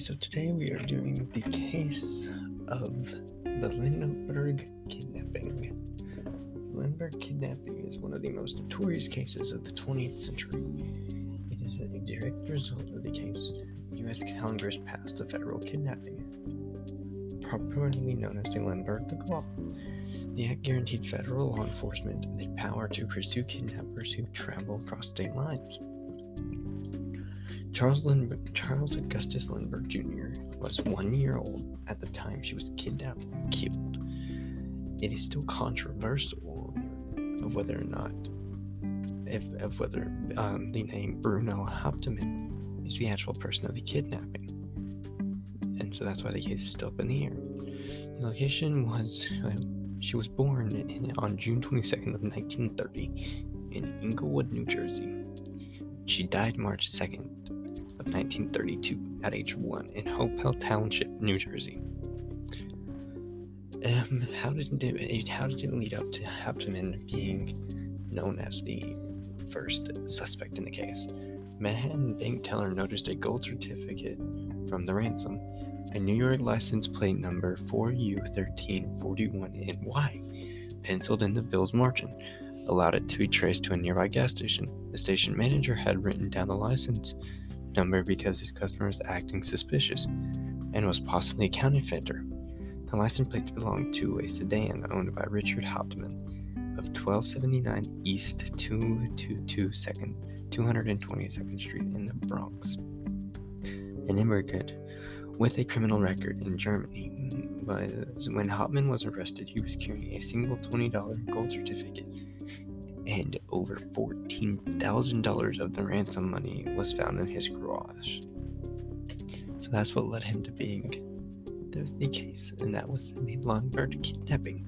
so today we are doing the case of the Lindbergh kidnapping. Lindbergh kidnapping is one of the most notorious cases of the 20th century. It is a direct result of the case U.S. Congress passed the Federal Kidnapping Act, properly known as the Lindbergh Law. The act guaranteed federal law enforcement the power to pursue kidnappers who travel across state lines. Charles, Lindbergh, Charles Augustus Lindbergh Jr. was one year old at the time she was kidnapped and killed. It is still controversial of whether or not, if, of whether um, the name Bruno Hauptmann is the actual person of the kidnapping. And so that's why the case is still up in the air. The location was, uh, she was born in, on June 22nd of 1930 in Englewood, New Jersey. She died March 2nd of 1932 at age 1 in Hopewell Township, New Jersey. Um, how did it, how did it lead up to Hauptmann being known as the first suspect in the case? Manhattan bank teller noticed a gold certificate from the ransom, a New York license plate number 4U1341NY, penciled in the bill's margin, allowed it to be traced to a nearby gas station. The station manager had written down the license number because his customer was acting suspicious and was possibly a counterfeiter. The license plate belonged to a sedan owned by Richard Hauptmann of 1279 East 222 2nd, 222nd Street in the Bronx. An immigrant with a criminal record in Germany. But when Hauptmann was arrested, he was carrying a single $20 gold certificate and over $14,000 of the ransom money was found in his garage. So that's what led him to being the, the case, and that was the Lindbergh kidnapping.